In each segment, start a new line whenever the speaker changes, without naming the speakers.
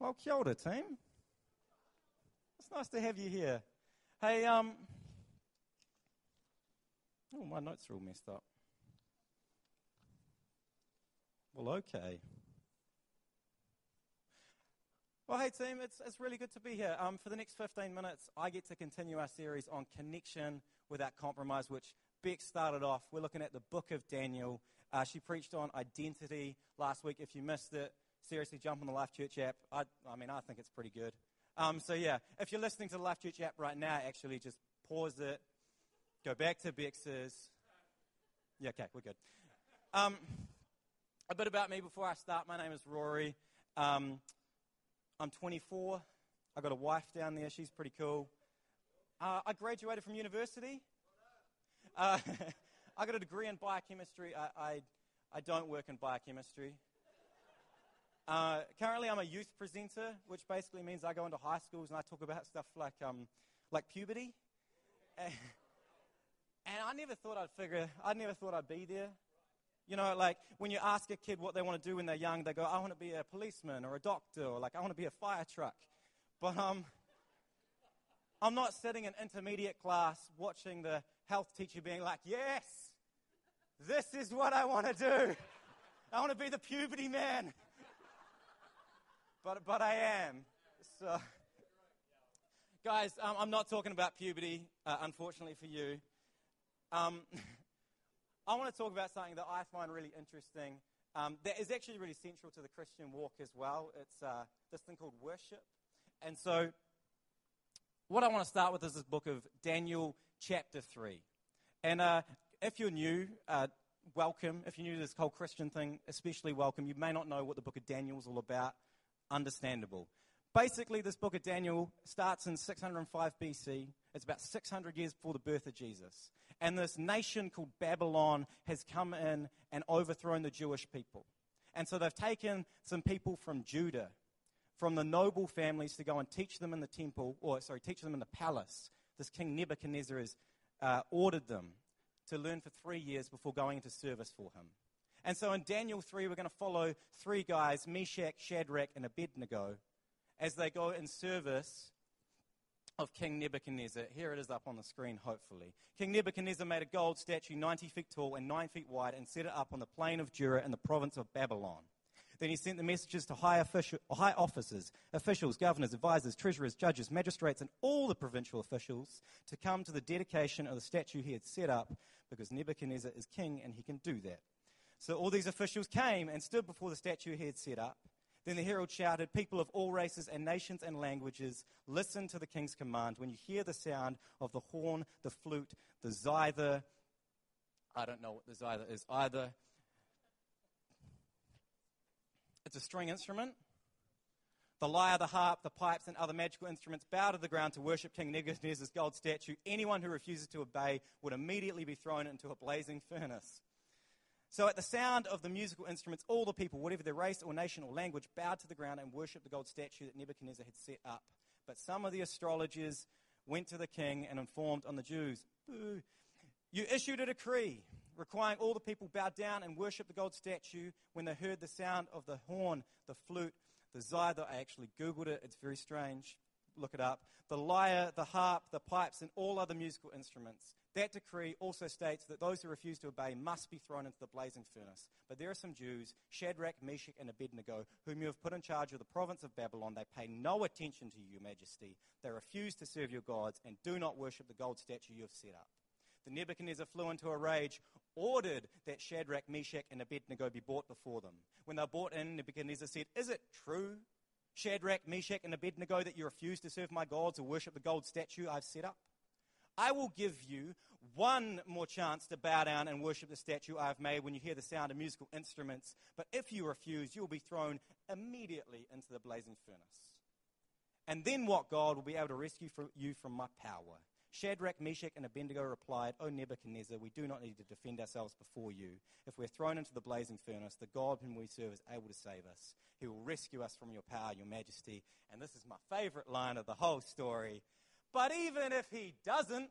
Well, kia ora, team. It's nice to have you here. Hey, um, oh, my notes are all messed up. Well, okay. Well, hey, team, it's, it's really good to be here. Um, for the next 15 minutes, I get to continue our series on connection without compromise, which Beck started off. We're looking at the book of Daniel. Uh, she preached on identity last week. If you missed it, seriously, jump on the Life Church app. I, I mean, I think it's pretty good. Um, so, yeah, if you're listening to the Life Church app right now, actually just pause it, go back to Bex's. Yeah, okay, we're good. Um, a bit about me before I start. My name is Rory. Um, I'm 24. I've got a wife down there. She's pretty cool. Uh, I graduated from university. Uh, I got a degree in biochemistry. I, I, I don't work in biochemistry. Uh, currently, I'm a youth presenter, which basically means I go into high schools and I talk about stuff like, um, like puberty. And, and I never thought I'd figure, I never thought I'd be there. You know, like when you ask a kid what they want to do when they're young, they go, I want to be a policeman or a doctor, or like, I want to be a fire truck. But um, I'm not sitting in intermediate class watching the health teacher being like, yes, this is what I want to do. I want to be the puberty man but, but I am. So, guys, um, I'm not talking about puberty, uh, unfortunately for you. Um, I want to talk about something that I find really interesting um, that is actually really central to the Christian walk as well. It's uh, this thing called worship. And so, what I want to start with is this book of Daniel, chapter 3. And uh, if you're new, uh, welcome. If you're new to this whole Christian thing, especially welcome. You may not know what the book of Daniel is all about understandable. Basically, this book of Daniel starts in 605 BC. It's about 600 years before the birth of Jesus. And this nation called Babylon has come in and overthrown the Jewish people. And so they've taken some people from Judah, from the noble families, to go and teach them in the temple, or sorry, teach them in the palace. This King Nebuchadnezzar has uh, ordered them to learn for three years before going into service for him. And so in Daniel 3, we're going to follow three guys, Meshach, Shadrach, and Abednego, as they go in service of King Nebuchadnezzar. Here it is up on the screen, hopefully. King Nebuchadnezzar made a gold statue 90 feet tall and 9 feet wide and set it up on the plain of Dura in the province of Babylon. Then he sent the messages to high, official, high officers, officials, governors, advisors, treasurers, judges, magistrates, and all the provincial officials to come to the dedication of the statue he had set up because Nebuchadnezzar is king and he can do that. So all these officials came and stood before the statue he had set up. Then the herald shouted, People of all races and nations and languages, listen to the king's command. When you hear the sound of the horn, the flute, the zither, I don't know what the zither is either. It's a string instrument. The lyre, the harp, the pipes, and other magical instruments bow to the ground to worship King Nebuchadnezzar's gold statue. Anyone who refuses to obey would immediately be thrown into a blazing furnace. So, at the sound of the musical instruments, all the people, whatever their race or nation or language, bowed to the ground and worshipped the gold statue that Nebuchadnezzar had set up. But some of the astrologers went to the king and informed on the Jews. Boo. You issued a decree requiring all the people bow down and worship the gold statue when they heard the sound of the horn, the flute, the zither. I actually Googled it, it's very strange. Look it up. The lyre, the harp, the pipes, and all other musical instruments. That decree also states that those who refuse to obey must be thrown into the blazing furnace. But there are some Jews, Shadrach, Meshach, and Abednego, whom you have put in charge of the province of Babylon. They pay no attention to you, Your Majesty. They refuse to serve your gods and do not worship the gold statue you have set up. The Nebuchadnezzar flew into a rage, ordered that Shadrach, Meshach, and Abednego be brought before them. When they were brought in, Nebuchadnezzar said, Is it true, Shadrach, Meshach, and Abednego, that you refuse to serve my gods or worship the gold statue I've set up? I will give you one more chance to bow down and worship the statue I have made when you hear the sound of musical instruments. But if you refuse, you will be thrown immediately into the blazing furnace. And then what God will be able to rescue you from my power? Shadrach, Meshach, and Abednego replied, O Nebuchadnezzar, we do not need to defend ourselves before you. If we're thrown into the blazing furnace, the God whom we serve is able to save us. He will rescue us from your power, your majesty. And this is my favorite line of the whole story. But even if he doesn't,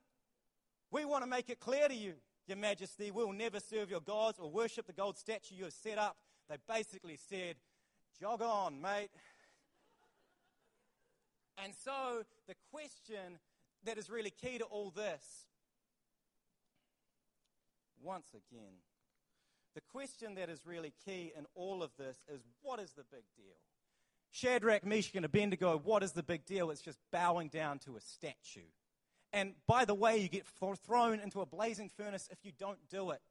we want to make it clear to you, Your Majesty, we'll never serve your gods or worship the gold statue you have set up. They basically said, jog on, mate. And so, the question that is really key to all this, once again, the question that is really key in all of this is what is the big deal? Shadrach, Meshach, and Abednego, what is the big deal? It's just bowing down to a statue. And by the way, you get thrown into a blazing furnace if you don't do it.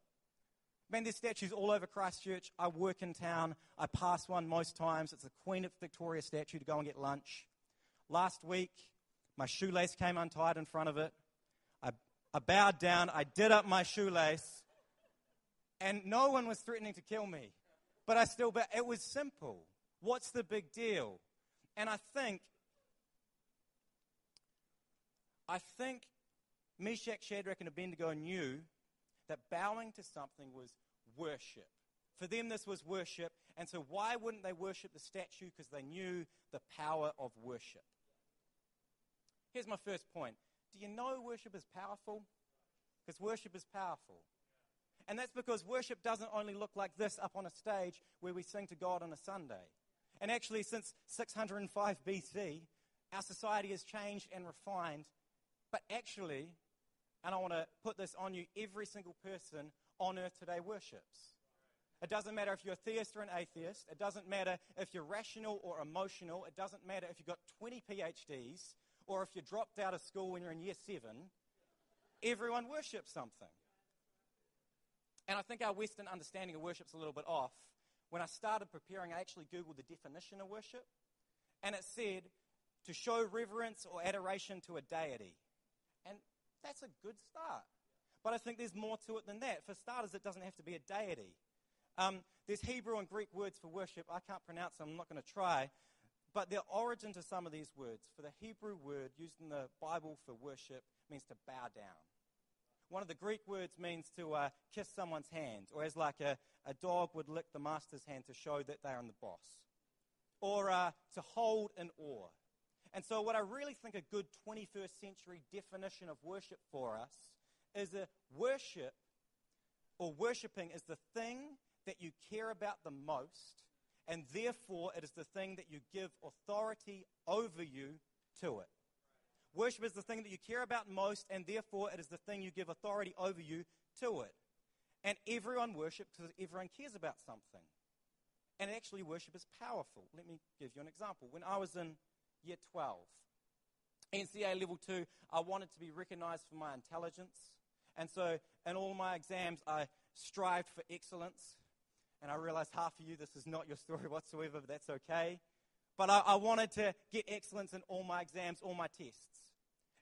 Man, there's statues all over Christchurch. I work in town. I pass one most times. It's the Queen of Victoria statue to go and get lunch. Last week, my shoelace came untied in front of it. I, I bowed down. I did up my shoelace. And no one was threatening to kill me. But I still, but it was simple. What's the big deal? And I think, I think Meshach, Shadrach, and Abednego knew that bowing to something was worship. For them, this was worship. And so, why wouldn't they worship the statue? Because they knew the power of worship. Here's my first point Do you know worship is powerful? Because worship is powerful. And that's because worship doesn't only look like this up on a stage where we sing to God on a Sunday. And actually, since 605 BC, our society has changed and refined. But actually, and I want to put this on you, every single person on earth today worships. It doesn't matter if you're a theist or an atheist. It doesn't matter if you're rational or emotional. It doesn't matter if you've got 20 PhDs or if you dropped out of school when you're in year seven. Everyone worships something. And I think our Western understanding of worship's a little bit off. When I started preparing, I actually Googled the definition of worship, and it said to show reverence or adoration to a deity. And that's a good start. But I think there's more to it than that. For starters, it doesn't have to be a deity. Um, there's Hebrew and Greek words for worship. I can't pronounce them, I'm not going to try. But the origin to some of these words, for the Hebrew word used in the Bible for worship, means to bow down. One of the Greek words means to uh, kiss someone's hand, or as like a, a dog would lick the master's hand to show that they are in the boss, or uh, to hold in awe. And so, what I really think a good 21st century definition of worship for us is a worship or worshiping is the thing that you care about the most, and therefore it is the thing that you give authority over you to it. Worship is the thing that you care about most, and therefore it is the thing you give authority over you to it. And everyone worships because everyone cares about something. And actually, worship is powerful. Let me give you an example. When I was in year 12. NCEA level 2, I wanted to be recognized for my intelligence. And so in all my exams, I strived for excellence. And I realized half of you, this is not your story whatsoever, but that's okay. But I, I wanted to get excellence in all my exams, all my tests.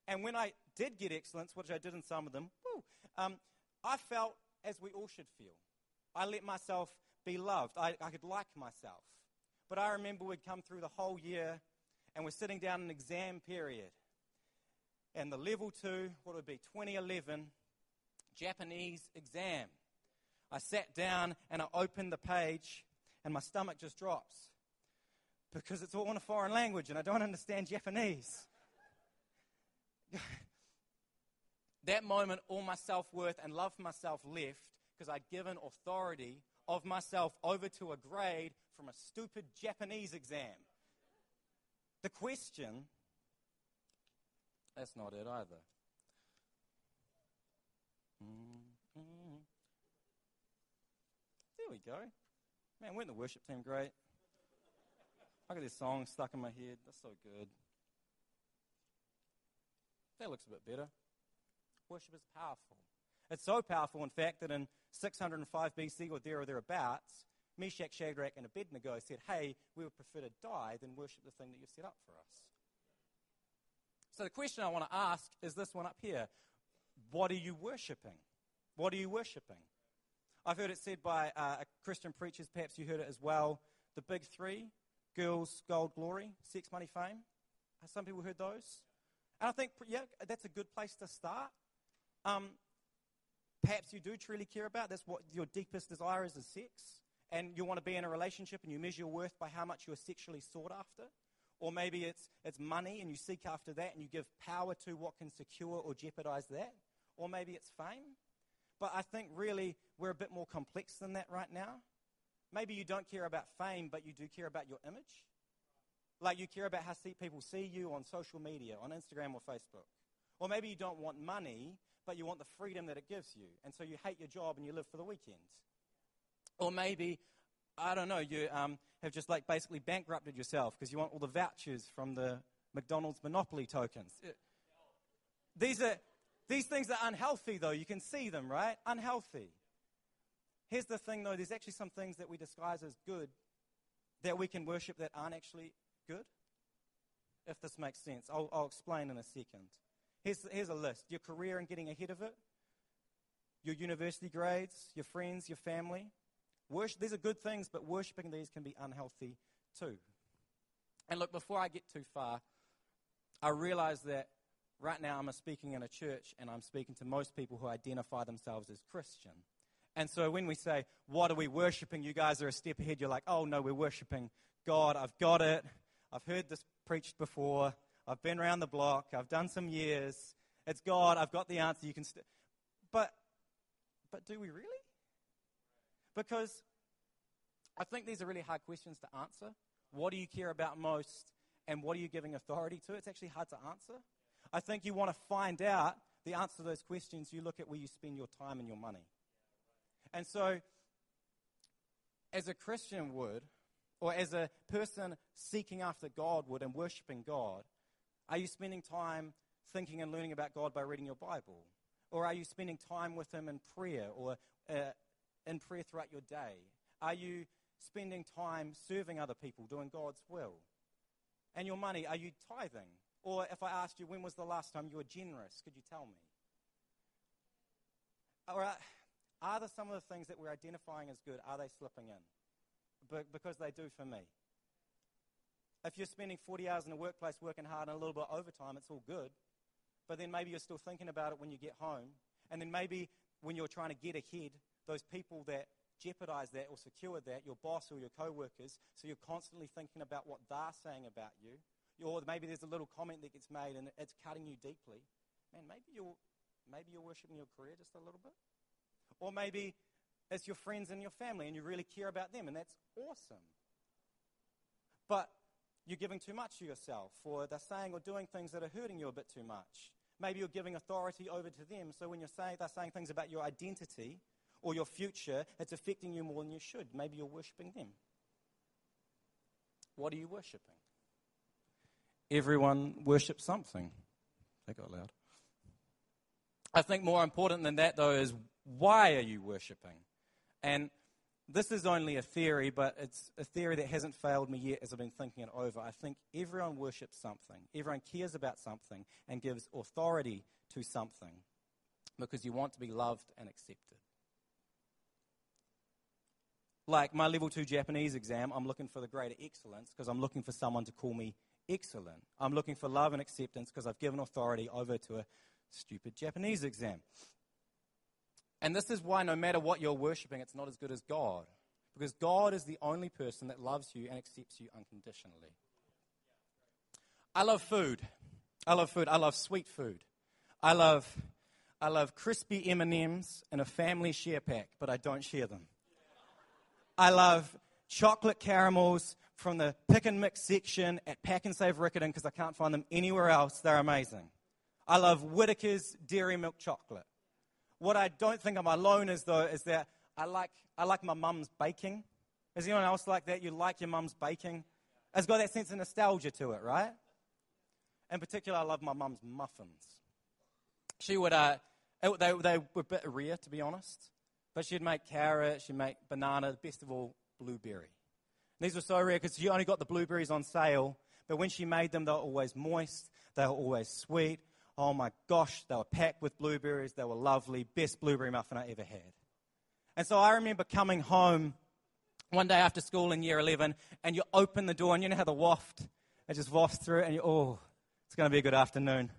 And when I did get excellence, which I did in some of them, woo, um, I felt as we all should feel. I let myself be loved. I, I could like myself. But I remember we'd come through the whole year and we're sitting down an exam period. And the level two, what would be 2011 Japanese exam. I sat down and I opened the page, and my stomach just drops because it's all in a foreign language and I don't understand Japanese. that moment, all my self worth and love for myself left because I'd given authority of myself over to a grade from a stupid Japanese exam. The question, that's not it either. Mm-hmm. There we go. Man, weren't the worship team great? I got this song stuck in my head. That's so good. That looks a bit better. Worship is powerful. It's so powerful, in fact, that in 605 BC or there or thereabouts, Meshach, Shadrach, and Abednego said, Hey, we would prefer to die than worship the thing that you've set up for us. So the question I want to ask is this one up here What are you worshipping? What are you worshipping? I've heard it said by uh, Christian preachers, perhaps you heard it as well. The big three girls, gold, glory, sex, money, fame. Have some people heard those? And I think, yeah, that's a good place to start. Um, perhaps you do truly care about. That's what your deepest desire is, is sex and you want to be in a relationship and you measure your worth by how much you're sexually sought after. Or maybe it's, it's money and you seek after that and you give power to what can secure or jeopardize that. Or maybe it's fame. But I think really we're a bit more complex than that right now. Maybe you don't care about fame, but you do care about your image. Like you care about how people see you on social media, on Instagram or Facebook. Or maybe you don't want money, but you want the freedom that it gives you. And so you hate your job and you live for the weekend. Or maybe, I don't know, you um, have just like basically bankrupted yourself because you want all the vouchers from the McDonald's Monopoly tokens. These are these things are unhealthy though. You can see them, right? Unhealthy. Here's the thing though, there's actually some things that we disguise as good that we can worship that aren't actually good. If this makes sense. I'll, I'll explain in a second. Here's, here's a list your career and getting ahead of it, your university grades, your friends, your family. Worship, these are good things, but worshiping these can be unhealthy too. And look, before I get too far, I realize that right now I'm speaking in a church and I'm speaking to most people who identify themselves as Christian. And so when we say, What are we worshiping? You guys are a step ahead. You're like, Oh, no, we're worshiping God. I've got it. I've heard this preached before. I've been around the block. I've done some years. It's God. I've got the answer. You can. St-. But, but do we really? Because I think these are really hard questions to answer. What do you care about most? And what are you giving authority to? It's actually hard to answer. I think you want to find out the answer to those questions. You look at where you spend your time and your money. And so, as a Christian would, or as a person seeking after God would and worshiping God, are you spending time thinking and learning about God by reading your Bible? Or are you spending time with Him in prayer or uh, in prayer throughout your day? Are you spending time serving other people, doing God's will? And your money, are you tithing? Or if I asked you, when was the last time you were generous, could you tell me? Or are there some of the things that we're identifying as good, are they slipping in? because they do for me. If you're spending 40 hours in a workplace working hard and a little bit of overtime, it's all good. But then maybe you're still thinking about it when you get home. And then maybe when you're trying to get ahead, those people that jeopardize that or secure that, your boss or your co-workers, so you're constantly thinking about what they're saying about you. Or maybe there's a little comment that gets made and it's cutting you deeply. Man, maybe you're, maybe you're worshiping your career just a little bit. Or maybe it's your friends and your family and you really care about them, and that's awesome. But you're giving too much to yourself, or they're saying or doing things that are hurting you a bit too much. Maybe you're giving authority over to them, so when you're saying they're saying things about your identity or your future, it's affecting you more than you should. Maybe you're worshiping them. What are you worshiping? Everyone worships something. They got loud. I think more important than that, though, is why are you worshiping? And this is only a theory, but it's a theory that hasn't failed me yet as I've been thinking it over. I think everyone worships something, everyone cares about something, and gives authority to something because you want to be loved and accepted. Like my level two Japanese exam, I'm looking for the greater excellence because I'm looking for someone to call me excellent. I'm looking for love and acceptance because I've given authority over to a stupid Japanese exam. And this is why no matter what you're worshiping, it's not as good as God. Because God is the only person that loves you and accepts you unconditionally. I love food. I love food. I love sweet food. I love, I love crispy M&Ms in a family share pack, but I don't share them. I love chocolate caramels from the pick and mix section at Pak'nSave Riccarton because I can't find them anywhere else. They're amazing. I love Whittaker's Dairy Milk Chocolate. What I don't think I'm alone is, though, is that I like, I like my mum's baking. Is anyone else like that? You like your mum's baking? It's got that sense of nostalgia to it, right? In particular, I love my mum's muffins. She would, uh, it, they, they were a bit rare, to be honest. But she'd make carrot, she'd make banana, best of all, blueberry. These were so rare because she only got the blueberries on sale. But when she made them, they were always moist, they were always sweet, Oh my gosh, they were packed with blueberries. They were lovely. Best blueberry muffin I ever had. And so I remember coming home one day after school in year 11, and you open the door, and you know how the waft, it just wafts through, and you, oh, it's going to be a good afternoon.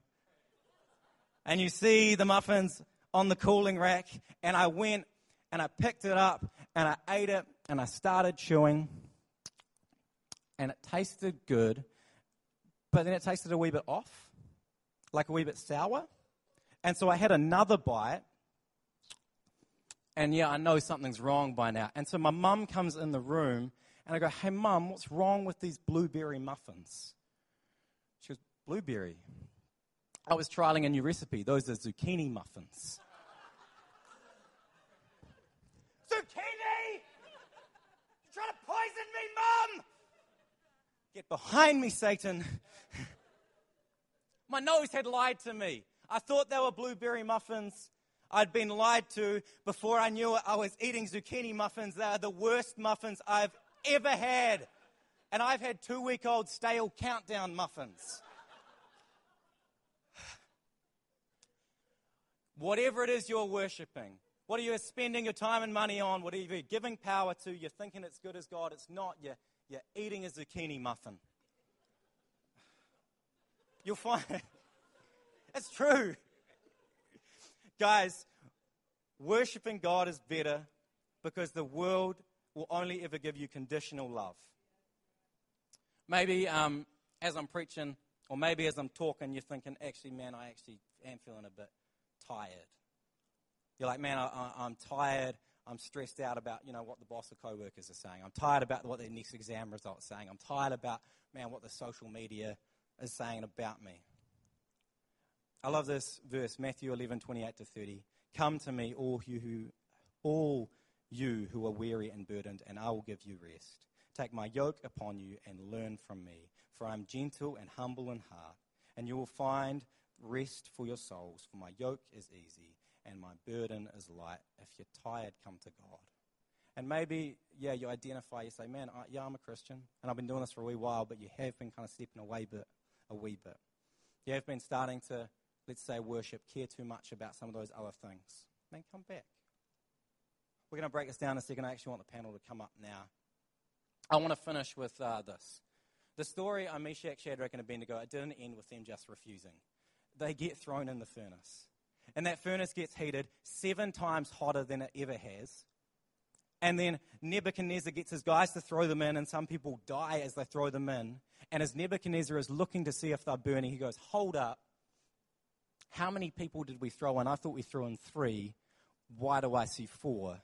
And you see the muffins on the cooling rack, and I went and I picked it up, and I ate it, and I started chewing, and it tasted good, but then it tasted a wee bit off like a wee bit sour. And so I had another bite. And yeah, I know something's wrong by now. And so my mum comes in the room And I go, Hey, mum, what's wrong with these blueberry muffins? She goes, Blueberry. I was trialing a new recipe. Those are zucchini muffins. zucchini! You're trying to poison me, mum! Get behind me, Satan. My nose had lied to me. I thought they were blueberry muffins. I'd been lied to before I knew it. I was eating zucchini muffins. They are the worst muffins I've ever had. And I've had two week old stale countdown muffins. Whatever it is you're worshiping, what are you spending your time and money on? What are you giving power to? You're thinking it's good as God. It's not. You're, you're eating a zucchini muffin. You'll find it's true. Guys, worshiping God is better because the world will only ever give you conditional love. Maybe um, as I'm preaching, or maybe as I'm talking, you're thinking, actually, man, I actually am feeling a bit tired. You're like, man, I, am tired. I'm stressed out about, you know, what the boss or co-workers are saying. I'm tired about what their next exam results saying. I'm tired about, man, what the social media is saying about me. I love this verse, Matthew 11, 28 to 30. Come to me, all you who, all you who are weary and burdened, and I will give you rest. Take my yoke upon you and learn from me, for I am gentle and humble in heart, and you will find rest for your souls. For my yoke is easy and my burden is light. If you're tired, come to God. And maybe, yeah, you identify, you say, man, I, yeah, I'm a Christian, and I've been doing this for a wee while, but you have been kind of stepping away bit, a wee bit. You have been starting to, let's say, worship, care too much about some of those other things. Man, come back. We're going to break this down in a second. I actually want the panel to come up now. I want to finish with uh, this. The story of Meshach, Shadrach, and Abednego, it didn't end with them just refusing. They get thrown in the furnace. And that furnace gets heated seven times hotter than it ever has. And then Nebuchadnezzar gets his guys to throw them in, and some people die as they throw them in. And as Nebuchadnezzar is looking to see if they're burning, he goes, Hold up. How many people did we throw in? I thought we threw in three. Why do I see four?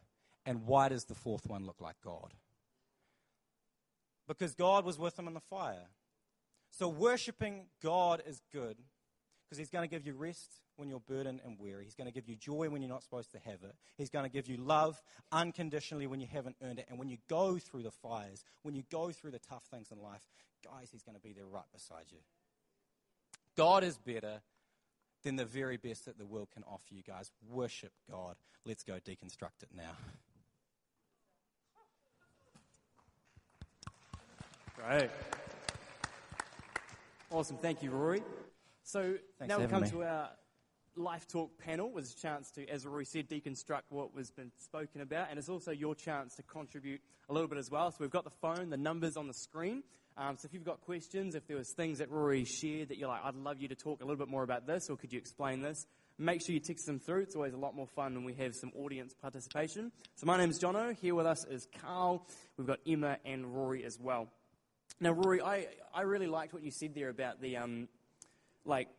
And why does the fourth one look like God? Because God was with them in the fire. So worshiping God is good because he's going to give you rest when you're burdened and weary. He's going to give you joy when you're not supposed to have it. He's going to give you love unconditionally when you haven't earned it. And when you go through the fires, when you go through the tough things in life, guys, He's going to be there right beside you. God is better than the very best that the world can offer you, guys. Worship God. Let's go deconstruct it now.
Great. Awesome. Thank you, Rory. So Thanks now we come me. to our Life Talk panel it was a chance to, as Rory said, deconstruct what was been spoken about, and it's also your chance to contribute a little bit as well. So we've got the phone, the numbers on the screen. Um, so if you've got questions, if there was things that Rory shared that you're like, I'd love you to talk a little bit more about this, or could you explain this? Make sure you text them through. It's always a lot more fun when we have some audience participation. So my name name's Jono. Here with us is Carl. We've got Emma and Rory as well. Now, Rory, I, I really liked what you said there about the um, like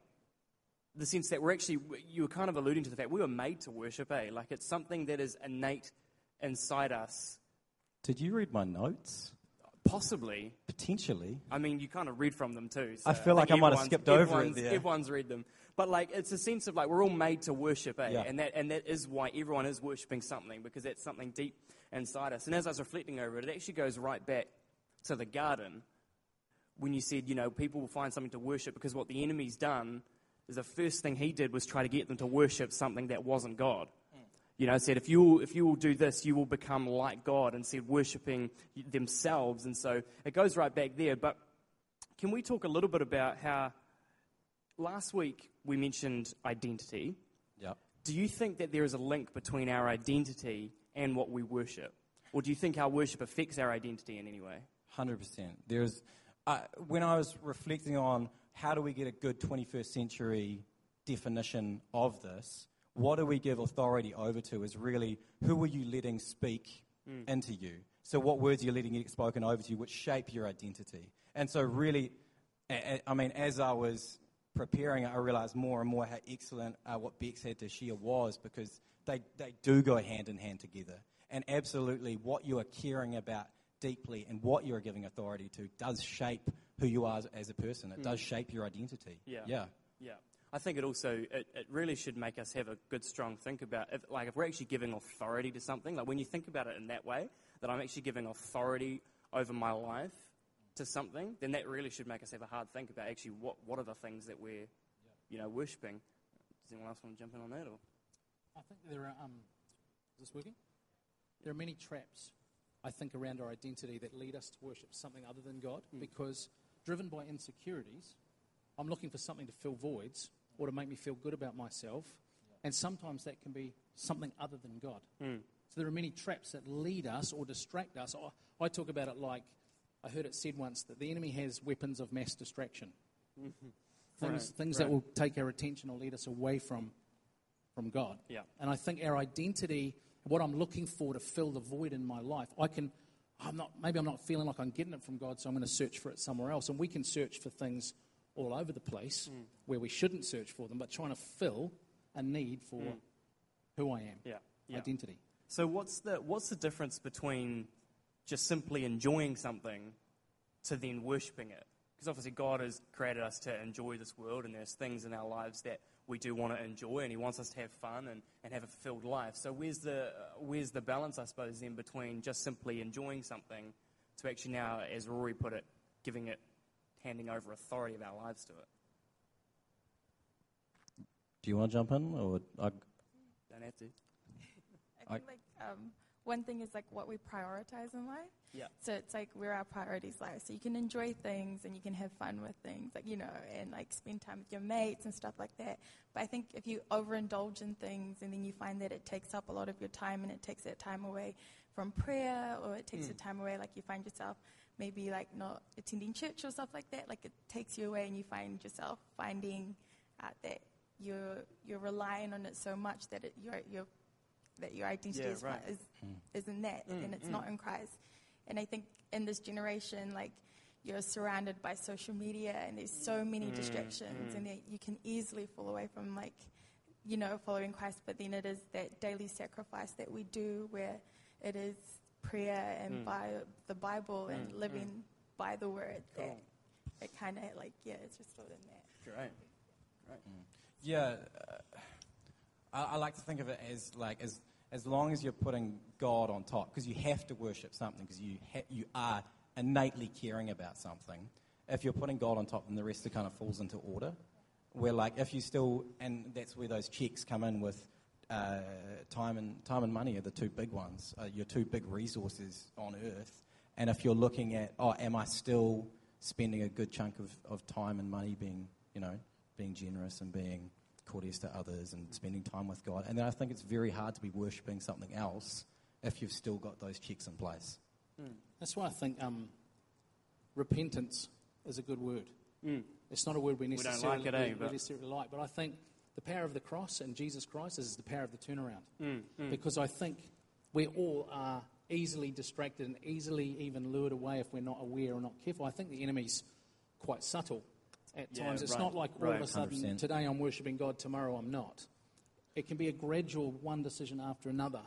the sense that we're actually, you were kind of alluding to the fact we were made to worship, eh? Like it's something that is innate inside us.
Did you read my notes?
Possibly.
Potentially.
I mean, you kind of read from them too.
So I feel I like I might have skipped over it there.
Everyone's read them. But like, it's a sense of like, we're all made to worship, eh? Yeah. And, that, and that is why everyone is worshiping something, because that's something deep inside us. And as I was reflecting over it, it actually goes right back to the garden when you said, you know, people will find something to worship because what the enemy's done is the first thing he did was try to get them to worship something that wasn't God. You know, said if you if you will do this, you will become like God, and said worshiping themselves, and so it goes right back there. But can we talk a little bit about how last week we mentioned identity?
Yeah.
Do you think that there is a link between our identity and what we worship, or do you think our worship affects our identity in any way?
Hundred percent. There's uh, when I was reflecting on how do we get a good 21st century definition of this, what do we give authority over to is really who are you letting speak mm. into you? So, what words are you letting get spoken over to you, which shape your identity? And so, really, I mean, as I was preparing, I realized more and more how excellent uh, what Bex had to share was because they, they do go hand in hand together. And absolutely, what you are caring about deeply, and what you're giving authority to does shape who you are as, as a person. It mm. does shape your identity.
Yeah.
Yeah.
Yeah. I think it also it, it really should make us have a good, strong think about if, like if we're actually giving authority to something. Like when you think about it in that way, that I'm actually giving authority over my life to something, then that really should make us have a hard think about actually what, what are the things that we're, you know, worshipping. Does anyone else want to jump in on that? Or?
I think there are. Um, is this working? There are many traps, I think, around our identity that lead us to worship something other than God, mm. because driven by insecurities, I'm looking for something to fill voids or to make me feel good about myself. And sometimes that can be something other than God. Mm. So there are many traps that lead us or distract us. I, I, talk about it like I heard it said once that the enemy has weapons of mass distraction. Mm-hmm. Things, right. things right. that will take our attention or lead us away from, from God.
Yeah.
And I think our identity, what I'm looking for to fill the void in my life, I can, I'm not, maybe I'm not feeling like I'm getting it from God, so I'm going to search for it somewhere else. And we can search for things all over the place mm. where we shouldn't search for them, but trying to fill a need for mm. who I am,
yeah. Yeah.
identity.
So what's the what's the difference between just simply enjoying something to then worshipping it? Because obviously God has created us to enjoy this world, and there's things in our lives that we do want to enjoy, and He wants us to have fun and, and have a fulfilled life. So where's the uh, where's the balance, I suppose, then between just simply enjoying something to actually now, as Rory put it, giving it handing over authority of our lives to it.
Do you want to jump in, or I
don't have to?
I think like um, one thing is like what we prioritize in life.
Yeah.
So it's like where our priorities lie. So you can enjoy things and you can have fun with things, like you know, and like spend time with your mates and stuff like that. But I think if you overindulge in things and then you find that it takes up a lot of your time and it takes that time away from prayer, or it takes mm. the time away, like you find yourself maybe like not attending church or stuff like that. Like it takes you away and you find yourself finding out that you're you're relying on it so much that it, you're, you're that your identity yeah, is, right. is, mm. is in that mm, and it's mm. not in Christ. And I think in this generation, like you're surrounded by social media and there's so many mm, distractions mm. and you can easily fall away from like you know following Christ. But then it is that daily sacrifice that we do where it is prayer and mm. by the Bible mm. and living mm. by the word cool. that it kind of like yeah it's just all in
there right right
mm. yeah uh, I, I, like to think of it as like as as long as you're putting God on top because you have to worship something because you ha- you are innately caring about something if you're putting God on top then the rest of kind of falls into order where like if you still and that's where those checks come in with uh, time and time and money are the two big ones, uh, your two big resources on earth. And if you're looking at, oh, am I still spending a good chunk of, of time and money being, you know, being generous and being courteous to others and spending time with God? And then I think it's very hard to be worshipping something else if you've still got those checks in place.
Mm. That's why I think um, repentance is a good word. Mm. It's not a word we necessarily,
we don't like, it, eh,
we necessarily like, but I think the power of the cross and Jesus Christ is the power of the turnaround. Mm, mm. Because I think we all are easily distracted and easily even lured away if we're not aware or not careful. I think the enemy's quite subtle at yeah, times. It's right, not like all right, of a sudden 100%. today I'm worshipping God, tomorrow I'm not. It can be a gradual one decision after another.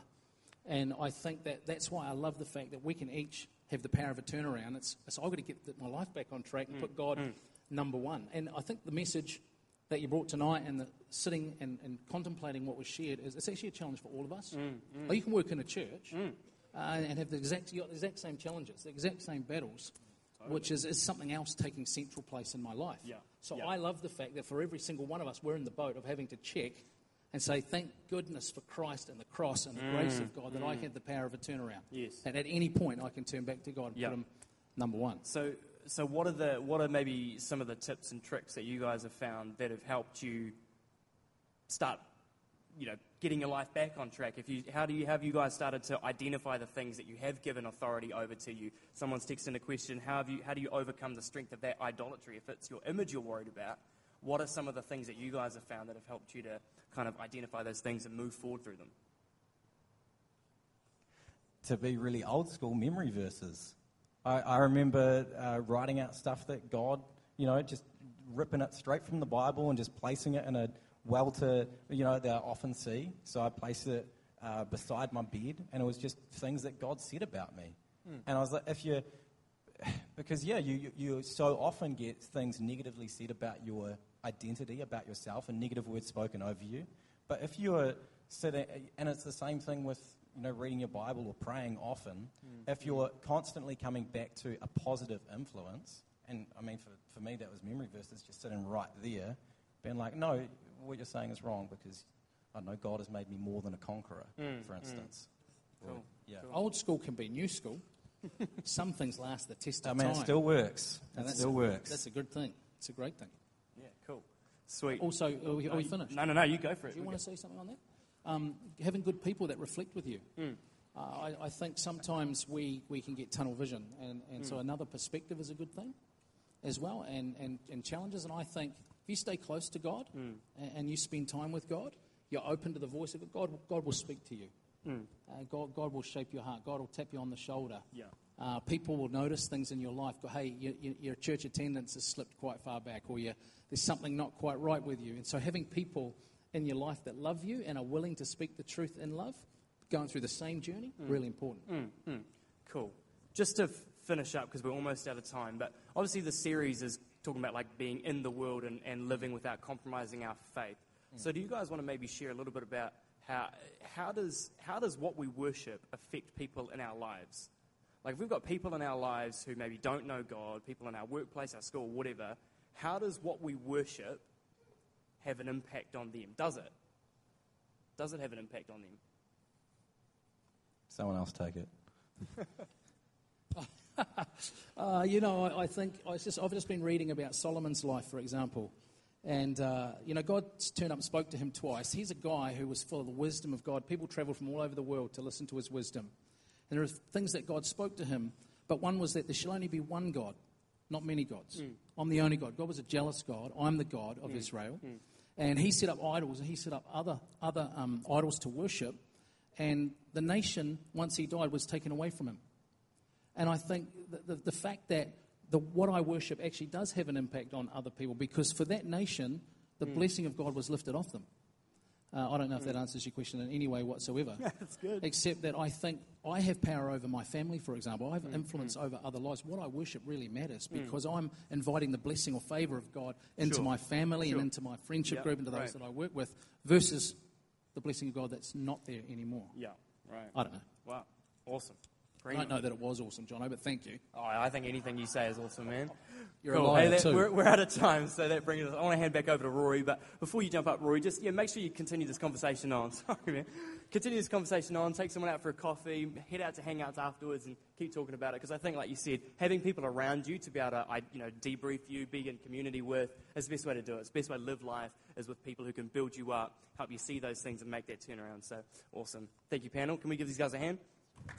And I think that that's why I love the fact that we can each have the power of a turnaround. It's, it's I've got to get my life back on track and mm, put God mm. number one. And I think the message that you brought tonight and the sitting and, and contemplating what was shared is it's actually a challenge for all of us. Mm, mm. You can work in a church mm. uh, and have the exact, the exact same challenges, the exact same battles, totally. which is, is something else taking central place in my life.
Yeah.
So
yeah.
I love the fact that for every single one of us, we're in the boat of having to check and say, thank goodness for Christ and the cross and the grace of God that I mm. have the power of a turnaround.
Yes.
And at any point, I can turn back to God and put Him number one.
So so what are the what are maybe some of the tips and tricks that you guys have found that have helped you start you know getting your life back on track? If you how do you have you guys started to identify the things that you have given authority over to you? Someone's texting a question how have you how do you overcome the strength of that idolatry? If it's your image you're worried about what are some of the things that you guys have found that have helped you to kind of identify those things and move forward through them?
To be really old school memory verses I, I remember uh, writing out stuff that God, you know, just ripping it straight from the Bible and just placing it in a well to, you know, that I often see. So I placed it uh, beside my bed, and it was just things that God said about me. Mm. And I was like, if you, because yeah, you, you so often get things negatively said about your identity, about yourself, and negative words spoken over you. But if you're sitting, and it's the same thing with you know reading your Bible or praying often, mm. if you're constantly coming back to a positive influence, and I mean for, for me that was memory verses just sitting right there, being like, no, what you're saying is wrong because I don't know God has made me more than a conqueror, mm. for mm. instance.
Mm. Cool. yeah. Cool. Old school can be new school. Some things last the test of
I mean,
time.
it still works. And it still works.
That's a good thing. It's a great thing.
Yeah, cool. Sweet.
Also, are we, are we finished?
No, no, no, you go for it.
Do you want to say something on that? Um, having good people that reflect with you. Mm. Uh, I, I, think sometimes we, we can get tunnel vision, and, and mm. so another perspective is a good thing as well, and, and, and challenges. And I think if you stay close to God mm. and, and, you spend time with God, you're open to the voice of God, God will speak to you. Mm. Uh, God, God will shape your heart. God will tap you on the shoulder.
Yeah.
Uh, people will notice things in your life. Go, hey, you, you, your church attendance has slipped quite far back, or there's something not quite right with you. And so, having people in your life that love you and are willing to speak the truth in love, going through the same journey, mm. really important.
Mm, mm. Cool. Just to f- finish up, because we're almost out of time, but obviously the series is talking about like being in the world and, and living without compromising our faith. Mm. So, do you guys want to maybe share a little bit about how, how, does, how does what we worship affect people in our lives? Like, if we've got people in our lives who maybe don't know God, people in our workplace, our school, whatever, how does what we worship have an impact on them? Does it? Does it have an impact on them?
Someone else take it.
uh, you know, I, I think I just, I've just been reading about Solomon's life, for example. And, uh, you know, God turned up and spoke to him twice. He's a guy who was full of the wisdom of God. People traveled from all over the world to listen to his wisdom. And there are things that God spoke to him, but one was that there shall only be one God, not many gods. Mm. I'm the only God. God was a jealous God. I'm the God of mm. Israel. Mm. And he set up idols and he set up other, other um, idols to worship. And the nation, once he died, was taken away from him. And I think the, the, the fact that the, what I worship actually does have an impact on other people because for that nation, the mm. blessing of God was lifted off them. Uh, I don't know if that answers your question in any way whatsoever.
Yeah, that's good.
Except that I think I have power over my family, for example. I have mm. influence mm. over other lives. What I worship really matters mm. because I'm inviting the blessing or favor of God into sure. my family sure. and into my friendship yep. group, into those right. that I work with, versus the blessing of God that's not there anymore.
Yeah, right.
I don't know.
Wow, awesome.
I don't know that it was awesome, Jono, but thank you.
Oh, I think anything you say is awesome, man.
You're cool. a liar hey,
that,
too.
We're, we're, out of time, so that brings us. I want to hand back over to Rory, but before you jump up, Rory, just yeah, make sure you continue this conversation on. Sorry, man. Continue this conversation on. Take someone out for a coffee. Head out to hangouts afterwards and keep talking about it. Because I think, like you said, having people around you to be able to, you know, debrief you, be in community with, is the best way to do it. It's the best way to live life is with people who can build you up, help you see those things, and make that turnaround. So awesome. Thank you, panel. Can we give these guys a hand?
Yeah.